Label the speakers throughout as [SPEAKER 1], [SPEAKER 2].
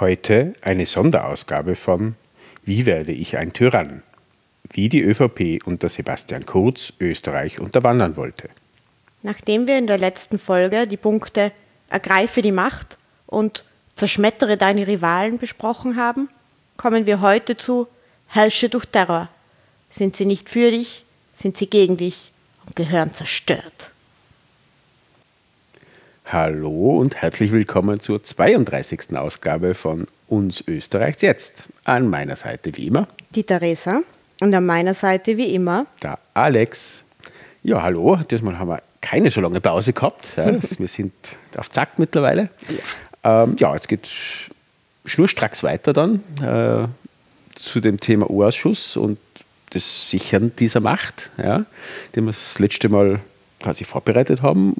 [SPEAKER 1] Heute eine Sonderausgabe von Wie werde ich ein Tyrann? Wie die ÖVP unter Sebastian Kurz Österreich unterwandern wollte.
[SPEAKER 2] Nachdem wir in der letzten Folge die Punkte Ergreife die Macht und Zerschmettere deine Rivalen besprochen haben, kommen wir heute zu Herrsche durch Terror. Sind sie nicht für dich, sind sie gegen dich und gehören zerstört.
[SPEAKER 1] Hallo und herzlich willkommen zur 32. Ausgabe von Uns Österreichs jetzt. An meiner Seite wie immer
[SPEAKER 2] die Theresa und an meiner Seite wie immer
[SPEAKER 1] der Alex. Ja, hallo, diesmal haben wir keine so lange Pause gehabt. Ja, wir sind auf Zack mittlerweile. Ja, ähm, ja jetzt geht schnurstracks weiter dann äh, zu dem Thema U-Ausschuss und das Sichern dieser Macht, ja, den wir das letzte Mal quasi vorbereitet haben.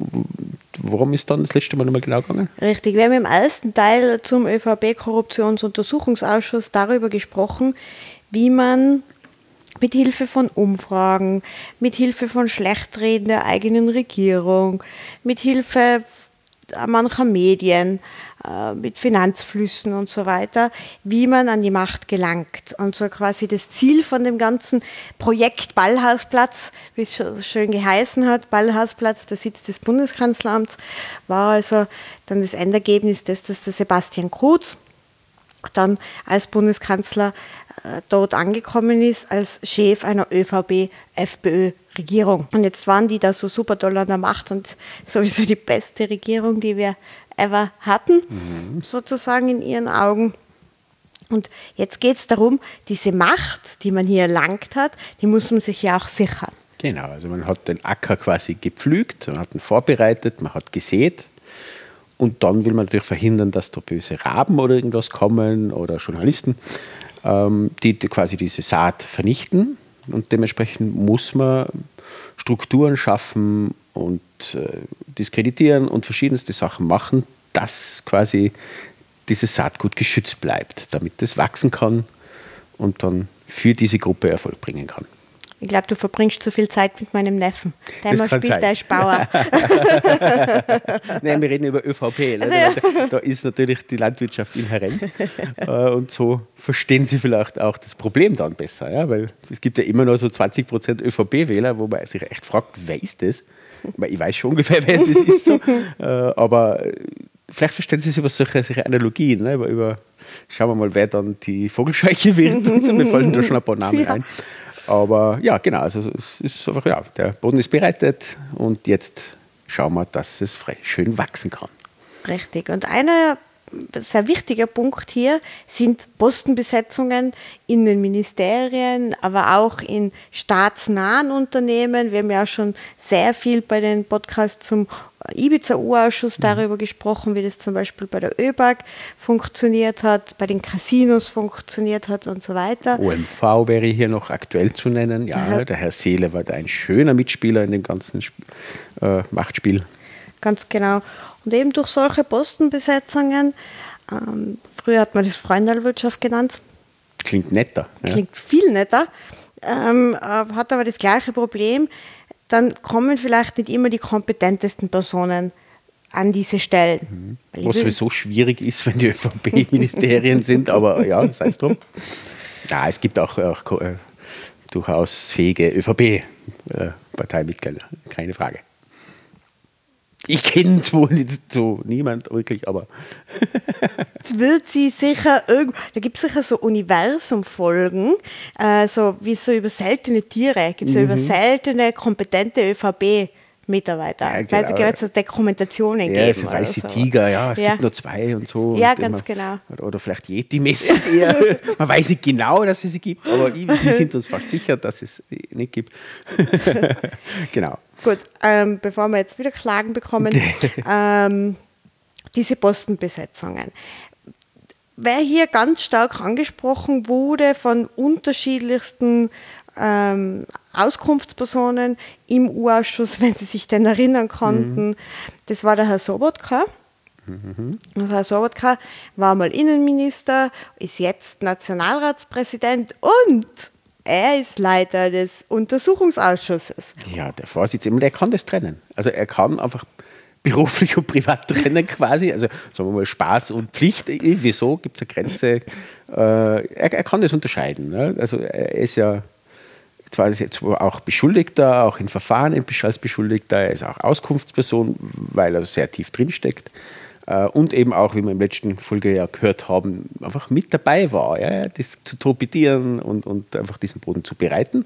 [SPEAKER 1] Worum ist dann das letzte Mal nochmal genau gegangen?
[SPEAKER 2] Richtig, wir haben im ersten Teil zum ÖVP-Korruptionsuntersuchungsausschuss darüber gesprochen, wie man mit Hilfe von Umfragen, mit Hilfe von Schlechtreden der eigenen Regierung, mit Hilfe mancher Medien, äh, mit Finanzflüssen und so weiter, wie man an die Macht gelangt. Und so quasi das Ziel von dem ganzen Projekt Ballhausplatz, wie es schön geheißen hat, Ballhausplatz, der Sitz des Bundeskanzleramts, war also dann das Endergebnis, dass der Sebastian Kurz dann als Bundeskanzler äh, dort angekommen ist, als Chef einer ÖVP-FPÖ-Regierung. Und jetzt waren die da so super doll an der Macht und sowieso die beste Regierung, die wir ever hatten, mhm. sozusagen in ihren Augen. Und jetzt geht es darum, diese Macht, die man hier erlangt hat, die muss man sich ja auch sichern.
[SPEAKER 1] Genau, also man hat den Acker quasi gepflügt, man hat ihn vorbereitet, man hat gesät. Und dann will man natürlich verhindern, dass da böse Raben oder irgendwas kommen oder Journalisten, ähm, die quasi diese Saat vernichten. Und dementsprechend muss man Strukturen schaffen und äh, diskreditieren und verschiedenste Sachen machen, dass quasi dieses Saatgut geschützt bleibt, damit es wachsen kann und dann für diese Gruppe Erfolg bringen kann.
[SPEAKER 2] Ich glaube, du verbringst zu viel Zeit mit meinem Neffen. Der immer spielt, sein. ist Bauer.
[SPEAKER 1] Nein, wir reden über ÖVP. Also, ja. Da ist natürlich die Landwirtschaft inhärent. Äh, und so verstehen sie vielleicht auch das Problem dann besser. Ja? Weil es gibt ja immer noch so 20 Prozent ÖVP-Wähler, wo man sich echt fragt, wer ist das? Ich weiß schon ungefähr, wer das ist. So. Äh, aber vielleicht verstehen sie es über solche, solche Analogien. Ne? Über, über, schauen wir mal, wer dann die Vogelscheuche wird. So. Mir fallen da schon ein paar Namen ja. ein. Aber ja, genau, also es ist einfach, ja, der Boden ist bereitet und jetzt schauen wir, dass es schön wachsen kann.
[SPEAKER 2] Richtig. Und einer sehr wichtiger Punkt hier sind Postenbesetzungen in den Ministerien, aber auch in staatsnahen Unternehmen. Wir haben ja auch schon sehr viel bei den Podcasts zum Ibiza-U-Ausschuss mhm. darüber gesprochen, wie das zum Beispiel bei der ÖBAG funktioniert hat, bei den Casinos funktioniert hat und so weiter.
[SPEAKER 1] OMV wäre hier noch aktuell zu nennen. Ja, der Herr Seele war da ein schöner Mitspieler in dem ganzen äh, Machtspiel.
[SPEAKER 2] Ganz genau. Und eben durch solche Postenbesetzungen, ähm, früher hat man das Freundalwirtschaft genannt.
[SPEAKER 1] Klingt netter.
[SPEAKER 2] Ja. Klingt viel netter. Ähm, äh, hat aber das gleiche Problem. Dann kommen vielleicht nicht immer die kompetentesten Personen an diese Stellen.
[SPEAKER 1] Mhm. Was sowieso schwierig ist, wenn die ÖVP-Ministerien sind, aber ja, sei es drum. Ja, es gibt auch, auch äh, durchaus fähige ÖVP-Parteimitglieder, äh, keine Frage. Ich kenne es wohl jetzt so niemand wirklich, aber.
[SPEAKER 2] es wird sie sicher irgendwo. Da gibt es sicher so Universumfolgen, äh, so wie so über seltene Tiere, gibt es mhm. über seltene, kompetente ÖVP. Mitarbeiter. Ja, genau. Also es Dokumentationen
[SPEAKER 1] ja, geben. Ja, weiße so. Tiger, ja, es ja. gibt nur zwei und so.
[SPEAKER 2] Ja,
[SPEAKER 1] und
[SPEAKER 2] ganz genau.
[SPEAKER 1] Oder, vielleicht Yeti-Messer. Man weiß nicht genau, dass es sie gibt, aber wir sind uns fast sicher, dass es sie nicht gibt. genau.
[SPEAKER 2] Gut, ähm, bevor wir jetzt wieder Klagen bekommen, ähm, diese Postenbesetzungen. Wer hier ganz stark angesprochen wurde von unterschiedlichsten ähm, Auskunftspersonen im U-Ausschuss, wenn Sie sich denn erinnern konnten, mhm. das war der Herr Sobotka. Mhm. Also Herr Sobotka war mal Innenminister, ist jetzt Nationalratspräsident und er ist Leiter des Untersuchungsausschusses.
[SPEAKER 1] Ja, der Vorsitzende, der kann das trennen. Also er kann einfach beruflich und privat trennen quasi. Also sagen wir mal Spaß und Pflicht. Wieso gibt es eine Grenze? Äh, er, er, kann das unterscheiden. Ne? Also er ist ja zwar ist jetzt auch Beschuldigter, auch in Verfahren als Beschuldigter, er ist auch Auskunftsperson, weil er sehr tief drinsteckt. Äh, und eben auch, wie wir im letzten Folge ja gehört haben, einfach mit dabei war, ja, das zu torpedieren und, und einfach diesen Boden zu bereiten.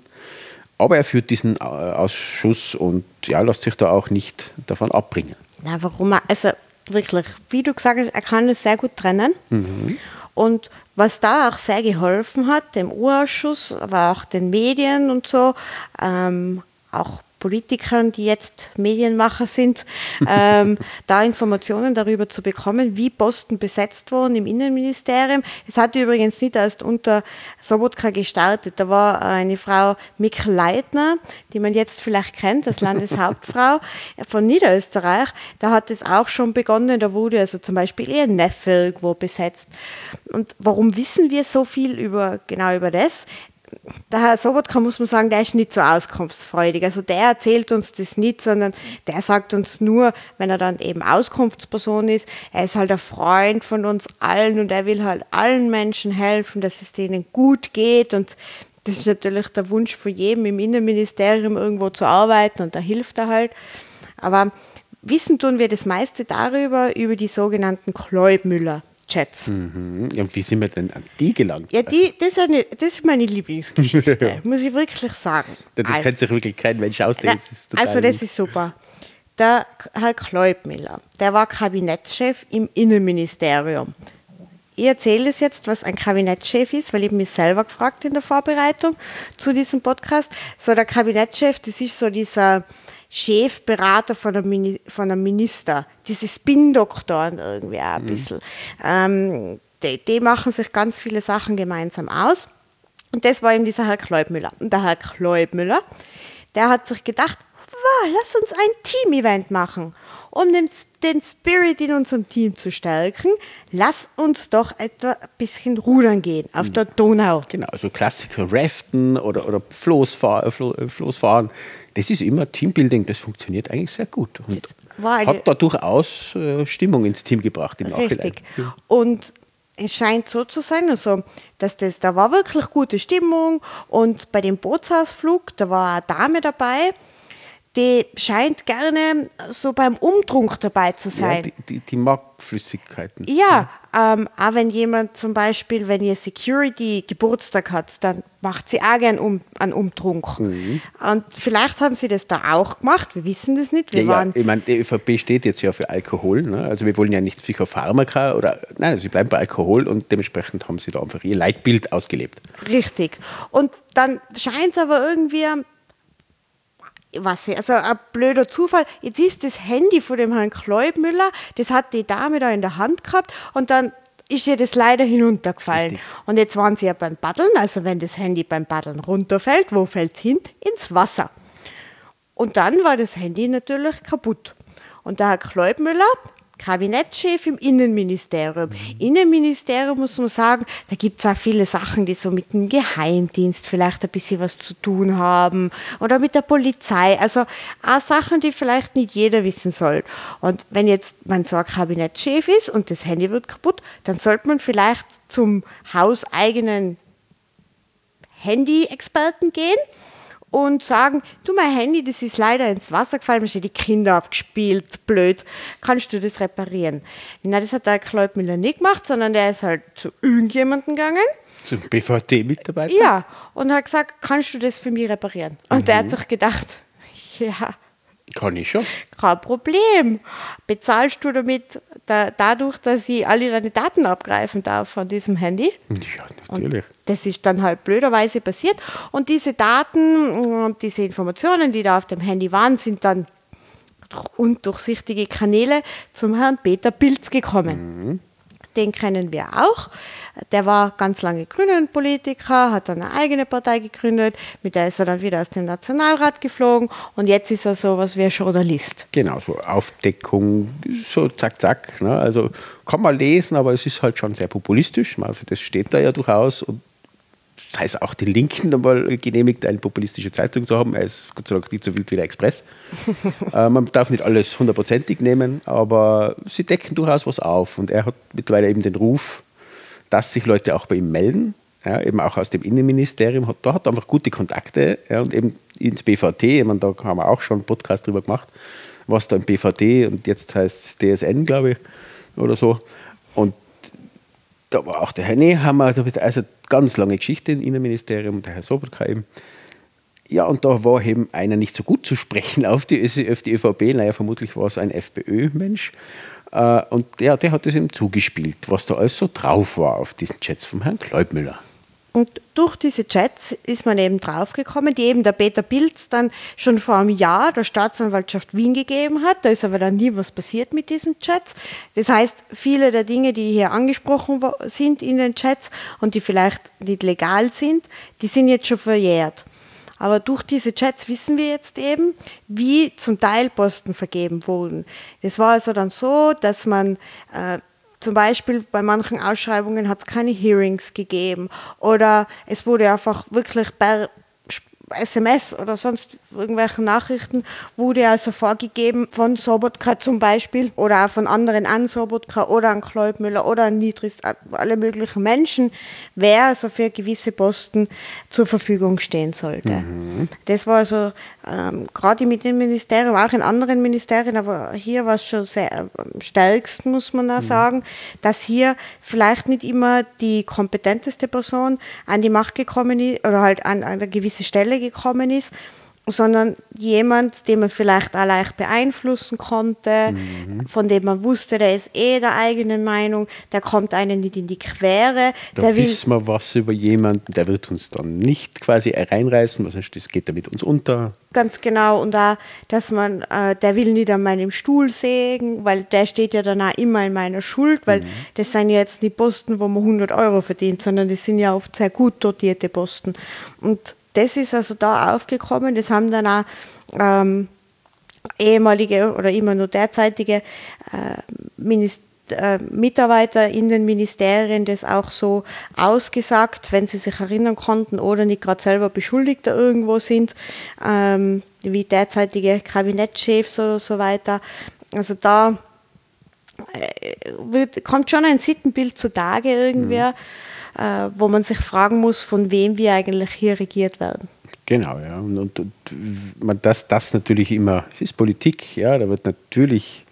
[SPEAKER 1] Aber er führt diesen äh, Ausschuss und ja, lässt sich da auch nicht davon abbringen.
[SPEAKER 2] Na, warum? Also wirklich, wie du gesagt hast, er kann es sehr gut trennen. Mhm. Und was da auch sehr geholfen hat, dem Urausschuss, aber auch den Medien und so, ähm, auch Politikern, die jetzt Medienmacher sind, ähm, da Informationen darüber zu bekommen, wie Posten besetzt wurden im Innenministerium. Es hat übrigens nicht erst unter Sobotka gestartet. Da war eine Frau Mikkel Leitner, die man jetzt vielleicht kennt, als Landeshauptfrau von Niederösterreich. Da hat es auch schon begonnen. Da wurde also zum Beispiel ihr Neffe irgendwo besetzt. Und warum wissen wir so viel über, genau über das? Der Herr Sobotka, muss man sagen, der ist nicht so auskunftsfreudig. Also der erzählt uns das nicht, sondern der sagt uns nur, wenn er dann eben Auskunftsperson ist, er ist halt ein Freund von uns allen und er will halt allen Menschen helfen, dass es denen gut geht und das ist natürlich der Wunsch von jedem im Innenministerium irgendwo zu arbeiten und da hilft er halt. Aber wissen tun wir das meiste darüber, über die sogenannten Kleubmüller. Chats.
[SPEAKER 1] Mhm. Und wie sind wir denn an die gelangt?
[SPEAKER 2] Ja, die, das, ist eine, das ist meine Lieblingsgeschichte, muss ich wirklich sagen.
[SPEAKER 1] Das also, kennt sich wirklich kein Mensch ausdenken.
[SPEAKER 2] Das also das ist super. Der Herr Kleubmiller, der war Kabinettschef im Innenministerium. Ich erzähle es jetzt, was ein Kabinettschef ist, weil ich mich selber gefragt in der Vorbereitung zu diesem Podcast. So, der Kabinettschef, das ist so dieser Chefberater von einem, von einem Minister, diese Spin-Doktoren irgendwie auch ein mhm. bisschen. Ähm, die, die, machen sich ganz viele Sachen gemeinsam aus. Und das war eben dieser Herr Kleubmüller. Und der Herr Kleubmüller, der hat sich gedacht, wow, lass uns ein Team-Event machen. Um den, den Spirit in unserem Team zu stärken, lass uns doch etwa ein bisschen rudern gehen auf der Donau.
[SPEAKER 1] Genau, also Klassiker Raften oder, oder Floßfahren, Floßfahren das ist immer Teambuilding, das funktioniert eigentlich sehr gut und hat da durchaus äh, Stimmung ins Team gebracht im
[SPEAKER 2] Nachhinein. Richtig. Und es scheint so zu sein, also, dass das, da war wirklich gute Stimmung und bei dem Bootsausflug, da war eine Dame dabei, die scheint gerne so beim Umtrunk dabei zu sein. Ja,
[SPEAKER 1] die, die, die mag Flüssigkeiten.
[SPEAKER 2] Ja, ähm, auch wenn jemand zum Beispiel, wenn ihr Security Geburtstag hat, dann macht sie auch gern um, einen Umtrunk. Mhm. Und vielleicht haben sie das da auch gemacht, wir wissen das nicht. Wir
[SPEAKER 1] ja, waren ja, ich meine, die ÖVP steht jetzt ja für Alkohol. Ne? Also wir wollen ja nicht Psychopharmaka oder, nein, sie bleiben bei Alkohol und dementsprechend haben sie da einfach ihr Leitbild ausgelebt.
[SPEAKER 2] Richtig. Und dann scheint es aber irgendwie was also ein blöder Zufall. Jetzt ist das Handy von dem Herrn Kleubmüller, das hat die Dame da in der Hand gehabt und dann ist ihr das leider hinuntergefallen. Richtig. Und jetzt waren sie ja beim Paddeln, also wenn das Handy beim Paddeln runterfällt, wo fällt es hin? Ins Wasser. Und dann war das Handy natürlich kaputt. Und der Herr Kleubmüller Kabinettschef im Innenministerium. Mhm. Innenministerium muss man sagen, da gibt es auch viele Sachen, die so mit dem Geheimdienst vielleicht ein bisschen was zu tun haben oder mit der Polizei. Also auch Sachen, die vielleicht nicht jeder wissen soll. Und wenn jetzt man so ein Kabinettschef ist und das Handy wird kaputt, dann sollte man vielleicht zum hauseigenen Handy-Experten gehen und sagen, du, mein Handy, das ist leider ins Wasser gefallen, mir die Kinder abgespielt, blöd, kannst du das reparieren? Na, das hat der Kleubmüller nicht gemacht, sondern der ist halt zu irgendjemandem gegangen.
[SPEAKER 1] Zum BVT-Mitarbeiter?
[SPEAKER 2] Ja, und hat gesagt, kannst du das für mich reparieren? Und mhm. der hat sich gedacht, ja,
[SPEAKER 1] kann ich schon.
[SPEAKER 2] Kein Problem. Bezahlst du damit da, dadurch, dass ich alle deine Daten abgreifen darf von diesem Handy?
[SPEAKER 1] Ja, natürlich. Und
[SPEAKER 2] das ist dann halt blöderweise passiert. Und diese Daten und diese Informationen, die da auf dem Handy waren, sind dann durch undurchsichtige Kanäle zum Herrn Peter Pilz gekommen. Mhm. Den kennen wir auch. Der war ganz lange Grünen-Politiker, hat dann eine eigene Partei gegründet, mit der ist er dann wieder aus dem Nationalrat geflogen und jetzt ist er so was wie ein Journalist.
[SPEAKER 1] Genau, so Aufdeckung, so zack, zack. Ne? Also kann man lesen, aber es ist halt schon sehr populistisch. Das steht da ja durchaus und sei es auch den Linken einmal genehmigt, eine populistische Zeitung zu haben. Er ist Gott sei Dank nicht so wild wie der Express. äh, man darf nicht alles hundertprozentig nehmen, aber sie decken durchaus was auf. Und er hat mittlerweile eben den Ruf, dass sich Leute auch bei ihm melden, ja, eben auch aus dem Innenministerium. Hat, da hat er einfach gute Kontakte ja, und eben ins BVT. Ich meine, da haben wir auch schon einen Podcast drüber gemacht, was da im BVT und jetzt heißt es DSN, glaube ich, oder so. Und da war auch der Herr Nehammer, also ganz lange Geschichte im Innenministerium, der Herr Sobotka eben. Ja, und da war eben einer nicht so gut zu sprechen auf die, auf die ÖVP. Naja, vermutlich war es ein FPÖ-Mensch. Äh, und der, der hat es ihm zugespielt, was da alles so drauf war auf diesen Chats vom Herrn Kleubmüller.
[SPEAKER 2] Und durch diese Chats ist man eben draufgekommen, die eben der Peter Pilz dann schon vor einem Jahr der Staatsanwaltschaft Wien gegeben hat. Da ist aber dann nie was passiert mit diesen Chats. Das heißt, viele der Dinge, die hier angesprochen sind in den Chats und die vielleicht nicht legal sind, die sind jetzt schon verjährt. Aber durch diese Chats wissen wir jetzt eben, wie zum Teil Posten vergeben wurden. Es war also dann so, dass man äh, zum Beispiel bei manchen Ausschreibungen hat es keine Hearings gegeben oder es wurde einfach wirklich per SMS oder sonst irgendwelchen Nachrichten wurde also vorgegeben von Sobotka zum Beispiel oder auch von anderen an Sobotka oder an Kleubmüller oder an Nitris, alle möglichen Menschen, wer also für gewisse Posten zur Verfügung stehen sollte. Mhm. Das war also ähm, gerade mit dem Ministerium, auch in anderen Ministerien, aber hier war es schon sehr am stärksten, muss man auch mhm. sagen, dass hier vielleicht nicht immer die kompetenteste Person an die Macht gekommen ist oder halt an, an eine gewisse Stelle gekommen ist, sondern jemand, den man vielleicht auch leicht beeinflussen konnte, mhm. von dem man wusste, der ist eh der eigenen Meinung, der kommt einem nicht in die Quere.
[SPEAKER 1] Da der wissen wir was über jemanden, der wird uns dann nicht quasi reinreißen, was heißt, das geht da mit uns unter.
[SPEAKER 2] Ganz genau, und da, dass man, äh, der will nicht an meinem Stuhl sägen, weil der steht ja dann auch immer in meiner Schuld, weil mhm. das sind ja jetzt nicht Posten, wo man 100 Euro verdient, sondern das sind ja oft sehr gut dotierte Posten. Und das ist also da aufgekommen. Das haben dann auch ähm, ehemalige oder immer nur derzeitige äh, äh, Mitarbeiter in den Ministerien das auch so ausgesagt, wenn sie sich erinnern konnten oder nicht gerade selber Beschuldigter irgendwo sind, ähm, wie derzeitige Kabinettschefs oder so weiter. Also da äh, wird, kommt schon ein Sittenbild zutage irgendwer. Mhm wo man sich fragen muss, von wem wir eigentlich hier regiert werden.
[SPEAKER 1] Genau, ja. Und, und, und das, das natürlich immer, es ist Politik, ja, da wird natürlich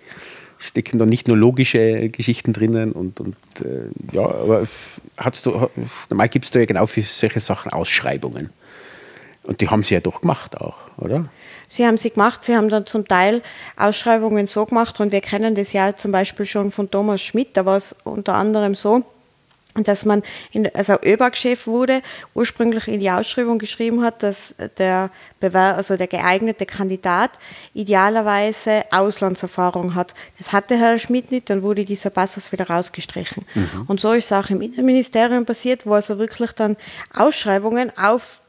[SPEAKER 1] stecken da nicht nur logische Geschichten drinnen und, und äh, ja, aber hast du, normal gibt es da ja genau für solche Sachen Ausschreibungen. Und die haben sie ja doch gemacht auch, oder?
[SPEAKER 2] Sie haben sie gemacht, sie haben dann zum Teil Ausschreibungen so gemacht und wir kennen das ja zum Beispiel schon von Thomas Schmidt, da war es unter anderem so, dass man, in, also ÖBAG-Chef wurde, ursprünglich in die Ausschreibung geschrieben hat, dass der, Bewer also der geeignete Kandidat idealerweise Auslandserfahrung hat. Das hatte Herr Schmidt nicht, dann wurde dieser Passus wieder rausgestrichen. Mhm. Und so ist es auch im Innenministerium passiert, wo also wirklich dann Ausschreibungen auf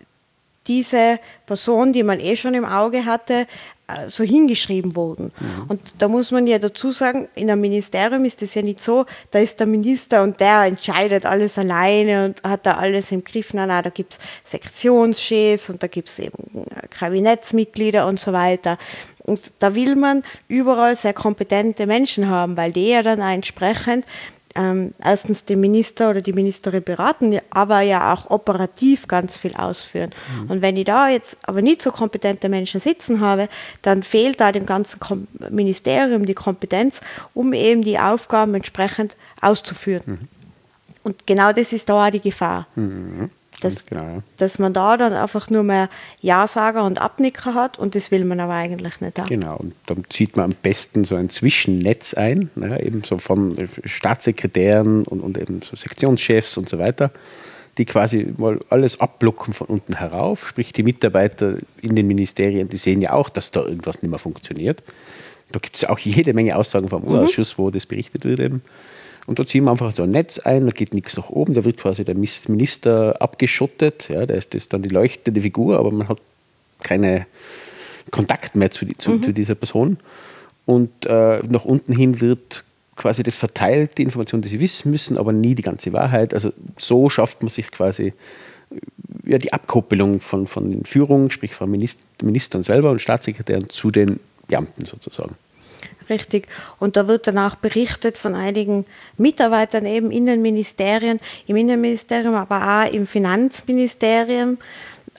[SPEAKER 2] diese Person, die man eh schon im Auge hatte, äh, so hingeschrieben wurden. Mhm. Und da muss man ja dazu sagen, in einem Ministerium ist das ja nicht so, da ist der Minister und der entscheidet alles alleine und hat da alles im Griff. Nein, nein, da gibt es Sektionschefs und da gibt es eben äh, Kabinettsmitglieder und so weiter. Und da will man überall sehr kompetente Menschen haben, weil die ja dann entsprechend ähm, erstens den Minister oder die Ministerin beraten, aber ja auch operativ ganz viel ausführen. Mhm. Und wenn ich da jetzt aber nicht so kompetente Menschen sitzen habe, dann fehlt da dem ganzen Kom Ministerium die Kompetenz, um eben die Aufgaben entsprechend auszuführen. Mhm. Und genau das ist da auch die Gefahr. Mhm. Dass, genau, ja. dass man da dann einfach nur mehr Ja-Sager und Abnicker hat und das will man aber eigentlich nicht
[SPEAKER 1] haben. Genau, und dann zieht man am besten so ein Zwischennetz ein, ne, eben so von Staatssekretären und, und eben so Sektionschefs und so weiter, die quasi mal alles abblocken von unten herauf, sprich die Mitarbeiter in den Ministerien, die sehen ja auch, dass da irgendwas nicht mehr funktioniert. Da gibt es auch jede Menge Aussagen vom mhm. Urausschuss, wo das berichtet wird eben. Und da ziehen wir einfach so ein Netz ein, da geht nichts nach oben, da wird quasi der Minister abgeschottet, ja, da ist das dann die leuchtende Figur, aber man hat keine Kontakt mehr zu, zu, mhm. zu dieser Person. Und äh, nach unten hin wird quasi das verteilt, die Informationen, die sie wissen müssen, aber nie die ganze Wahrheit. Also so schafft man sich quasi ja, die Abkoppelung von, von den Führungen, sprich von Ministern selber und Staatssekretären zu den Beamten sozusagen.
[SPEAKER 2] Richtig. Und da wird dann auch berichtet von einigen Mitarbeitern eben in den Ministerien, im Innenministerium, aber auch im Finanzministerium,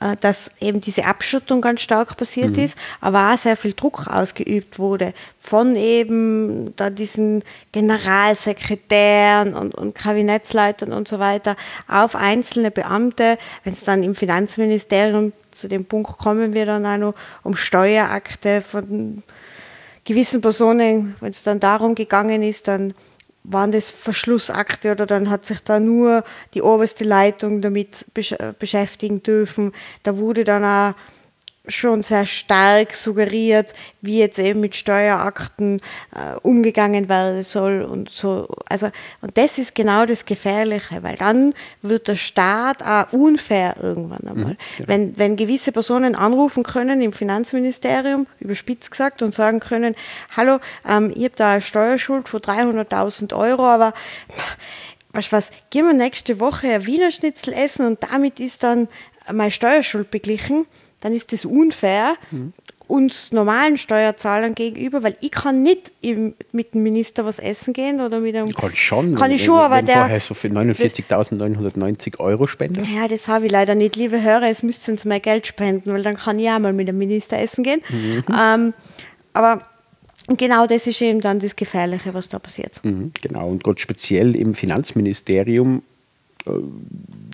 [SPEAKER 2] äh, dass eben diese Abschottung ganz stark passiert mhm. ist, aber auch sehr viel Druck ausgeübt wurde von eben da diesen Generalsekretären und, und Kabinettsleitern und so weiter auf einzelne Beamte, wenn es dann im Finanzministerium zu dem Punkt kommen wir dann auch noch um Steuerakte von gewissen Personen, wenn es dann darum gegangen ist, dann waren das Verschlussakte oder dann hat sich da nur die oberste Leitung damit besch beschäftigen dürfen. Da wurde dann auch schon sehr stark suggeriert, wie jetzt eben mit Steuerakten äh, umgegangen werden soll und so. Also, und das ist genau das Gefährliche, weil dann wird der Staat auch unfair irgendwann einmal. Mhm, genau. wenn, wenn gewisse Personen anrufen können im Finanzministerium, überspitzt gesagt, und sagen können, hallo, ähm, ich habe da eine Steuerschuld von 300.000 Euro, aber weißt was, gehen wir nächste Woche ein Wiener Schnitzel essen und damit ist dann meine Steuerschuld beglichen dann ist das unfair mhm. uns normalen Steuerzahlern gegenüber, weil ich kann nicht im, mit dem Minister was essen gehen oder mit einem.
[SPEAKER 1] Kann schon.
[SPEAKER 2] Kann ich schon, wenn, aber wenn der.
[SPEAKER 1] vorher so für 49.990 Euro spenden?
[SPEAKER 2] Ja, das habe ich leider nicht, liebe Hörer. Es müssten uns mehr Geld spenden, weil dann kann ich auch mal mit dem Minister essen gehen. Mhm. Ähm, aber genau das ist eben dann das Gefährliche, was da passiert.
[SPEAKER 1] Mhm, genau, und gerade speziell im Finanzministerium, äh,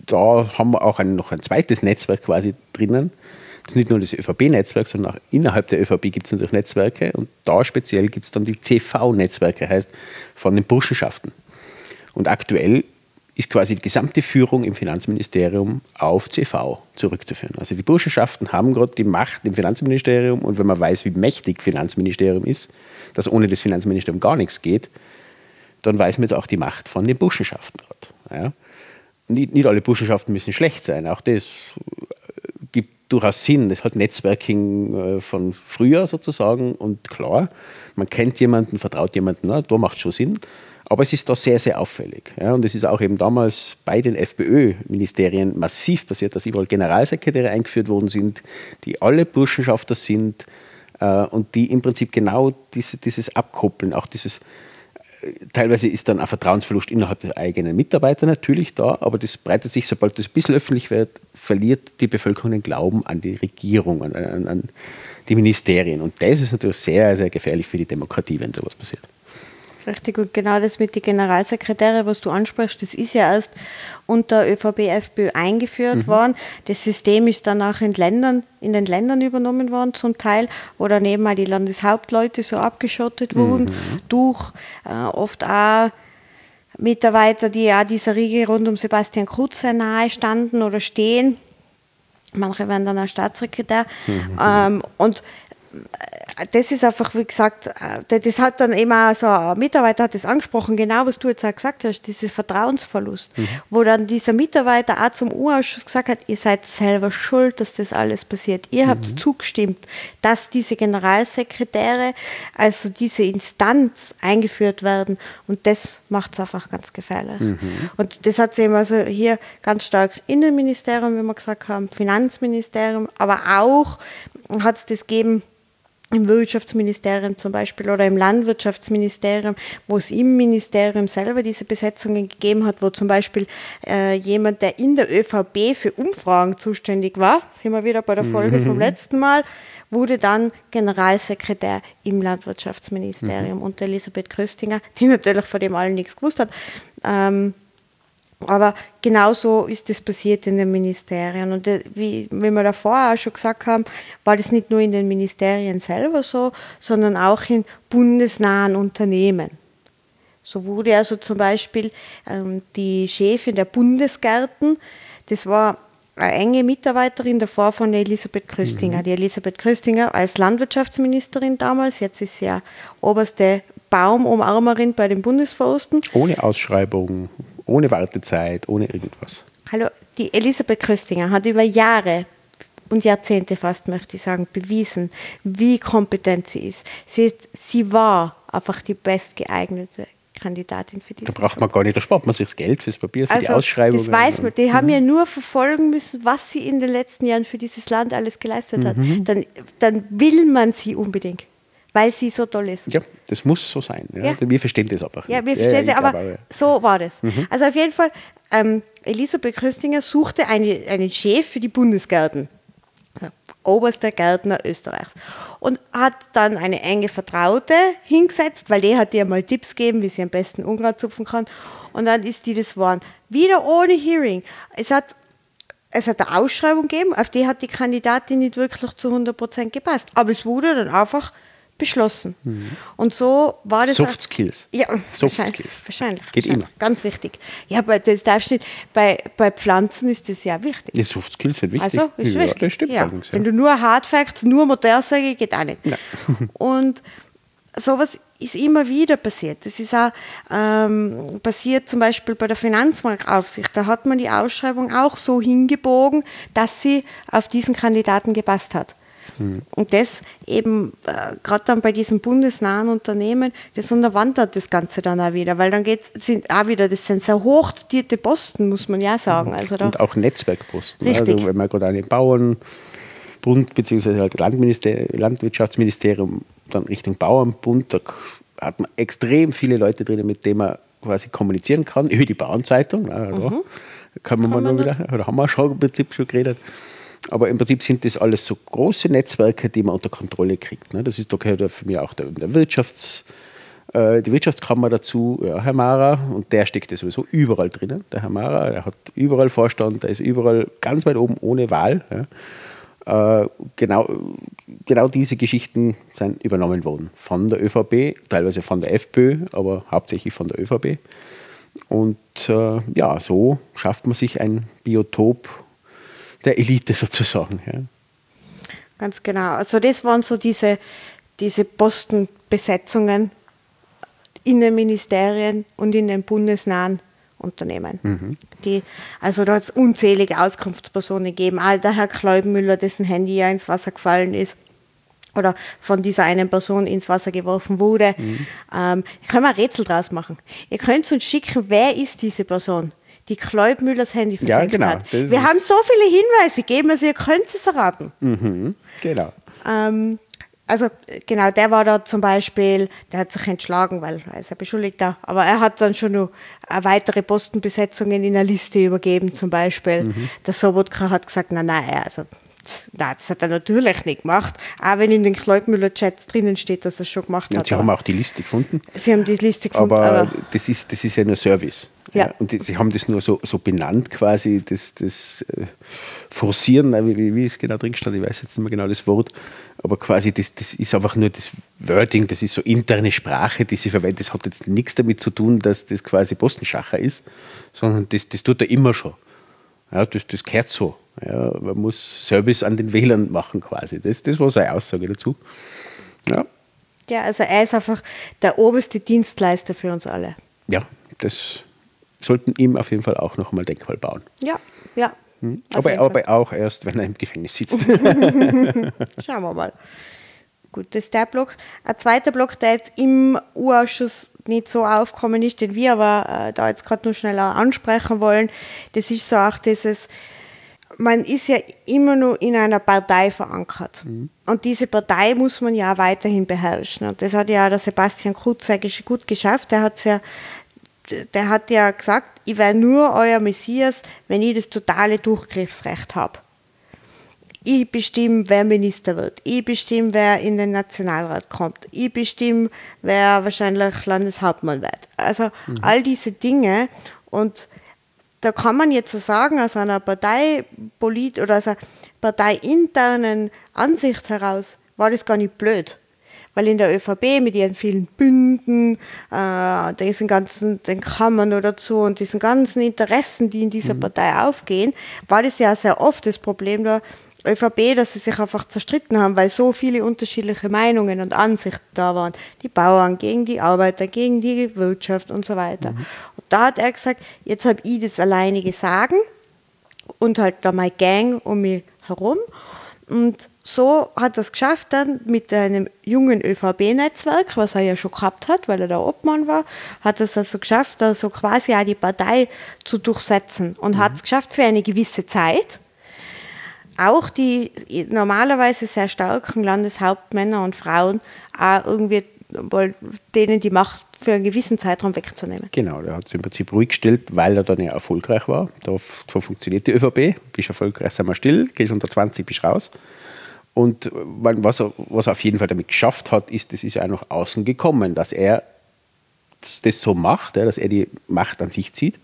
[SPEAKER 1] da haben wir auch ein, noch ein zweites Netzwerk quasi drinnen ist nicht nur das ÖVP-Netzwerk, sondern auch innerhalb der ÖVP gibt es natürlich Netzwerke und da speziell gibt es dann die CV-Netzwerke, heißt von den Burschenschaften. Und aktuell ist quasi die gesamte Führung im Finanzministerium auf CV zurückzuführen. Also die Burschenschaften haben gerade die Macht im Finanzministerium und wenn man weiß, wie mächtig Finanzministerium ist, dass ohne das Finanzministerium gar nichts geht, dann weiß man jetzt auch die Macht von den Burschenschaften gerade. Ja. Nicht, nicht alle Burschenschaften müssen schlecht sein, auch das durchaus Sinn. Es hat Netzwerking äh, von früher sozusagen und klar, man kennt jemanden, vertraut jemanden, na, da macht schon Sinn. Aber es ist da sehr, sehr auffällig. Ja, und es ist auch eben damals bei den FPÖ-Ministerien massiv passiert, dass überall Generalsekretäre eingeführt worden sind, die alle Burschenschafter sind äh, und die im Prinzip genau diese, dieses Abkoppeln, auch dieses teilweise ist dann ein Vertrauensverlust innerhalb der eigenen Mitarbeiter natürlich da, aber das breitet sich, sobald das ein bisschen öffentlich wird, verliert die Bevölkerung den Glauben an die Regierung, an, an, an die Ministerien. Und das ist natürlich sehr, sehr gefährlich für die Demokratie, wenn sowas passiert.
[SPEAKER 2] Richtig, und genau das mit den Generalsekretären, was du ansprichst, das ist ja erst unter ÖVP, FPÖ eingeführt mhm. worden. Das System ist dann auch in, Ländern, in den Ländern übernommen worden zum Teil, wo dann eben mal die Landeshauptleute so abgeschottet wurden, mhm. durch äh, oft auch Mitarbeiter, die ja dieser Riege rund um Sebastian Kurz sehr nahe standen oder stehen. Manche werden dann auch Staatssekretär. Mhm. Ähm, und das ist einfach, wie gesagt, äh, das hat dann immer so ein Mitarbeiter hat das angesprochen, genau was du jetzt auch gesagt hast, dieser Vertrauensverlust, mhm. wo dann dieser Mitarbeiter auch zum U-Ausschuss gesagt hat, ihr seid selber schuld, dass das alles passiert. Ihr mhm. habt zugestimmt, dass diese Generalsekretäre, also diese Instanz eingeführt werden und das macht es einfach ganz gefährlich. Mhm. Und das hat sich eben also hier ganz stark Innenministerium, wie wir gesagt haben, Finanzministerium, aber auch hat es das gegeben, im Wirtschaftsministerium zum Beispiel oder im Landwirtschaftsministerium, wo es im Ministerium selber diese Besetzungen gegeben hat, wo zum Beispiel äh, jemand, der in der ÖVP für Umfragen zuständig war, sind wir wieder bei der Folge vom letzten Mal, wurde dann Generalsekretär im Landwirtschaftsministerium mhm. unter Elisabeth Köstinger, die natürlich von dem allen nichts gewusst hat. Ähm, aber genauso ist das passiert in den Ministerien. Und äh, wie, wie wir davor auch schon gesagt haben, war das nicht nur in den Ministerien selber so, sondern auch in bundesnahen Unternehmen. So wurde also zum Beispiel ähm, die Chefin der Bundesgärten, das war eine enge Mitarbeiterin davor von Elisabeth Köstinger. Mhm. Die Elisabeth Köstinger als Landwirtschaftsministerin damals, jetzt ist sie ja oberste Baumumarmerin bei den Bundesforsten.
[SPEAKER 1] Ohne Ausschreibung ohne Wartezeit, ohne irgendwas.
[SPEAKER 2] Hallo, die Elisabeth Köstinger hat über Jahre und Jahrzehnte fast, möchte ich sagen, bewiesen, wie kompetent sie ist. Sie, sie war einfach die bestgeeignete Kandidatin für diesen
[SPEAKER 1] Da braucht man gar nicht, da spart man sich das Geld fürs Papier, für die
[SPEAKER 2] also,
[SPEAKER 1] Ausschreibung.
[SPEAKER 2] das weiß man. Die haben ja nur verfolgen müssen, was sie in den letzten Jahren für dieses Land alles geleistet hat.
[SPEAKER 1] Mhm.
[SPEAKER 2] Dann, dann will man sie unbedingt, weil sie so toll ist.
[SPEAKER 1] Ja, das muss so sein. Ja.
[SPEAKER 2] Ja.
[SPEAKER 1] Wir verstehen das einfach.
[SPEAKER 2] Ja, wir verstehen sie,
[SPEAKER 1] ich
[SPEAKER 2] aber
[SPEAKER 1] glaube auch, ja. Mhm.
[SPEAKER 2] so war das. Also auf jeden Fall, ähm, Elisabeth Köstinger suchte eine, einen Chef für die Bundesgärten. Also oberster Gärtner Österreichs. Und hat dann eine enge Vertraute hingesetzt, weil die hat ihr mal Tipps gegeben, wie sie am besten Unkraut zupfen kann. Und dann ist die das geworden. Wieder ohne Hearing. Es hat, es hat eine Ausschreibung gegeben, auf die hat die Kandidatin nicht wirklich zu 100% gepasst. Aber es wurde dann einfach beschlossen. Und so war das.
[SPEAKER 1] Mhm. Soft Skills.
[SPEAKER 2] Ja,
[SPEAKER 1] Soft
[SPEAKER 2] wahrscheinlich,
[SPEAKER 1] Skills.
[SPEAKER 2] wahrscheinlich.
[SPEAKER 1] Geht
[SPEAKER 2] wahrscheinlich.
[SPEAKER 1] immer.
[SPEAKER 2] Ganz wichtig. Ja, aber das darfst nicht. Bei, bei Pflanzen ist das ja wichtig.
[SPEAKER 1] Die Soft Skills sind wichtig.
[SPEAKER 2] Also, ist
[SPEAKER 1] ja,
[SPEAKER 2] wichtig.
[SPEAKER 1] das stimmt
[SPEAKER 2] ja.
[SPEAKER 1] ja.
[SPEAKER 2] Wenn du nur Hard Facts, nur Modellsäge, geht auch nicht. Und sowas ist immer wieder passiert. Das ist auch ähm, passiert zum Beispiel bei der Finanzmarktaufsicht. Da hat man die Ausschreibung auch so hingebogen, dass sie auf diesen Kandidaten gepasst hat. Und das eben äh, gerade dann bei diesen bundesnahen Unternehmen, das unterwandert das Ganze dann auch wieder, weil dann geht's, sind auch wieder, das sind sehr hoch dotierte Posten, muss man ja sagen. Also da,
[SPEAKER 1] Und auch Netzwerkposten.
[SPEAKER 2] Richtig.
[SPEAKER 1] Also wenn man gerade einen Bauernbund bzw. halt Landwirtschaftsministerium dann Richtung Bauernbund, da hat man extrem viele Leute drin, mit denen man quasi kommunizieren kann, über die Bauernzeitung. Ja, also, Kann man mal
[SPEAKER 2] man
[SPEAKER 1] nur wieder, oder haben wir schon im Prinzip schon geredet. Aber im Prinzip sind das alles so große Netzwerke, die man unter Kontrolle kriegt. Ne? Das ist, gehört ja für mich auch der, der Wirtschafts, äh, die Wirtschaftskammer dazu, ja, Herr Mara, und der steckt ja sowieso überall drinnen. Der Herr Mara, der hat überall Vorstand, der ist überall ganz weit oben ohne Wahl. Ja. Äh, genau, genau diese Geschichten sind übernommen worden von der ÖVP, teilweise von der FPÖ, aber hauptsächlich von der ÖVP. Und äh, ja, so schafft man sich ein Biotop der Elite sozusagen. Ja.
[SPEAKER 2] Ganz genau. Also das waren so diese, diese Postenbesetzungen in den Ministerien und in den bundesnahen Unternehmen. Die, also da hat es unzählige Auskunftspersonen gegeben. All der Herr Kleubenmüller, dessen Handy ja ins Wasser gefallen ist oder von dieser einen Person ins Wasser geworfen wurde. Ähm, ich kann mal ein Rätsel draus machen. Ihr könnt uns schicken, wer ist diese Person, die Kleubmüllers Handy
[SPEAKER 1] Ja,
[SPEAKER 2] versenkt
[SPEAKER 1] genau.
[SPEAKER 2] hat. Wir haben so viele Hinweise gegeben, also ihr könnt es erraten.
[SPEAKER 1] Mhm. Genau.
[SPEAKER 2] Ähm, also genau, der war da zum Beispiel, der hat sich entschlagen, weil er ist ja Beschuldigter, aber er hat dann schon noch äh, weitere Postenbesetzungen in der Liste übergeben, zum Beispiel.
[SPEAKER 1] Mhm.
[SPEAKER 2] Der Sobotka hat gesagt, nein, nein, also Nein, das hat er natürlich nicht gemacht, auch wenn in den Kleubmüller-Chats drinnen steht, dass er es schon gemacht
[SPEAKER 1] Und
[SPEAKER 2] hat.
[SPEAKER 1] sie haben auch die Liste gefunden.
[SPEAKER 2] sie haben die Liste gefunden,
[SPEAKER 1] Aber,
[SPEAKER 2] aber,
[SPEAKER 1] das, ist, das ist ja nur Service.
[SPEAKER 2] Ja.
[SPEAKER 1] Und die, sie haben das nur so, so benannt, quasi, das, das äh, Forcieren, äh, wie, wie, wie es genau drin stand, ich weiß jetzt nicht mehr genau das Wort, aber quasi das, das ist einfach nur das Wording, das ist so interne Sprache, die sie verwendet. Das hat jetzt nichts damit zu tun, dass das quasi Postenschacher ist, sondern das, das tut er immer schon. Ja, das, das gehört so. Ja, man muss Service an den Wählern machen quasi. Das, das war seine Aussage dazu. Ja,
[SPEAKER 2] ja, also er ist einfach der oberste Dienstleister für uns alle.
[SPEAKER 1] ja das sollten ihm auf jeden Fall auch noch einmal Denkmal bauen.
[SPEAKER 2] Ja, ja.
[SPEAKER 1] Hm? Aber, aber auch erst, wenn er im Gefängnis sitzt.
[SPEAKER 2] Schauen wir mal. Gut, das ist der Block. Ein zweiter Block, der jetzt im U-Ausschuss nicht so aufgekommen ist, den wir aber äh, da jetzt gerade nur schneller ansprechen wollen, das ist so auch dieses, man ist ja immer nur in einer Partei verankert. Und diese Partei muss man ja auch weiterhin beherrschen. Und das hat ja auch der Sebastian Kurz eigentlich gut geschafft. Der hat ja, der hat ja gesagt, ich wäre nur euer Messias, wenn ich das totale Durchgriffsrecht habe ich bestimme, wer Minister wird. Ich bestimme, wer in den Nationalrat kommt. Ich bestimme, wer wahrscheinlich Landeshauptmann wird. Also all diese Dinge. Und da kann man jetzt so sagen, aus einer Parteipolit oder aus einer parteiinternen Ansicht heraus, war das gar nicht blöd. Weil in der ÖVP mit ihren vielen Bünden, äh, diesen ganzen den Kammern oder so und diesen ganzen Interessen, die in dieser Partei aufgehen, war das ja sehr oft das Problem der ÖVP, dass sie sich einfach zerstritten haben, weil so viele unterschiedliche Meinungen und Ansichten da waren. Die Bauern gegen die Arbeiter, gegen die Wirtschaft und so weiter. Und da hat er gesagt, jetzt habe ich das alleinige Sagen und halt da meine Gang um mich herum. Und so hat er es geschafft, dann mit einem jungen ÖVP-Netzwerk, was er ja schon gehabt hat, weil er der Obmann war, hat er es also geschafft, also quasi auch die Partei zu durchsetzen und mhm. hat es geschafft für eine gewisse Zeit. Auch die normalerweise sehr starken Landeshauptmänner und Frauen auch irgendwie denen die Macht für einen gewissen Zeitraum wegzunehmen.
[SPEAKER 1] Genau, der hat es im Prinzip ruhig gestellt, weil er dann ja erfolgreich war. Da, funktioniert die ÖVP. Bist erfolgreich, sei mal still, gehst unter 20, bist raus. Und was er, was er auf jeden Fall damit geschafft hat, ist, das ist ja nach außen gekommen, dass er das so macht, dass er die Macht an sich zieht.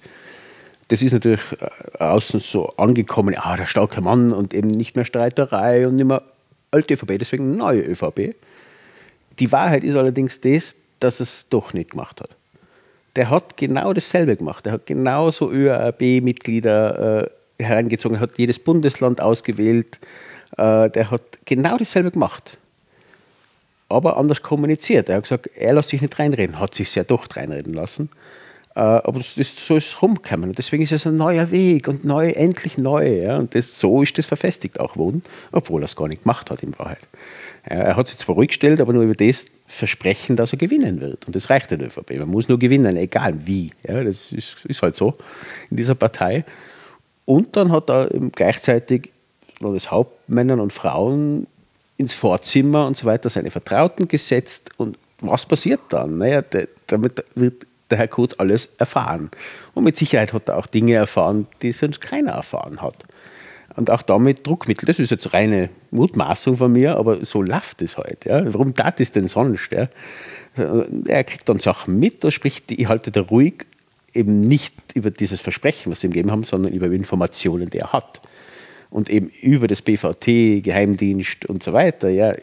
[SPEAKER 1] Das ist natürlich äh, außen so angekommen, ah, der starke Mann und eben nicht mehr Streiterei und nicht mehr alte ÖVP, deswegen neue ÖVP. Die Wahrheit ist allerdings das, dass es doch nicht gemacht hat. Der hat genau dasselbe gemacht. Der hat genauso ÖAB-Mitglieder äh, herangezogen, hat jedes Bundesland ausgewählt. Äh, der hat genau dasselbe gemacht. Aber anders kommuniziert. Er hat gesagt, er lässt sich nicht reinreden. Hat sich ja doch reinreden lassen. Äh, aber das, das, so ist es rumgekommen. Und deswegen ist es ein neuer Weg und neu, endlich neu. Ja? Und das, so ist das verfestigt auch worden, obwohl er es gar nicht gemacht hat in Wahrheit. Er hat sich zwar ruhig gestellt, aber nur über das Versprechen, dass er gewinnen wird. Und das reicht der ÖVP. Man muss nur gewinnen, egal wie. Ja, das ist, ist halt so in dieser Partei. Und dann hat er gleichzeitig das Hauptmännern und Frauen ins Vorzimmer und so weiter seine Vertrauten gesetzt. Und was passiert dann? Naja, damit wird der Herr Kurz alles erfahren. Und mit Sicherheit hat er auch Dinge erfahren, die sonst keiner erfahren hat und auch damit Druckmittel. Das ist jetzt reine Mutmaßung von mir, aber so läuft es halt. Ja. Warum tat es denn sonst? Ja? Er kriegt dann Sachen mit, da spricht die halte da ruhig eben nicht über dieses Versprechen, was sie ihm gegeben haben, sondern über Informationen, die er hat. Und eben über das BVT, Geheimdienst und so weiter, ja,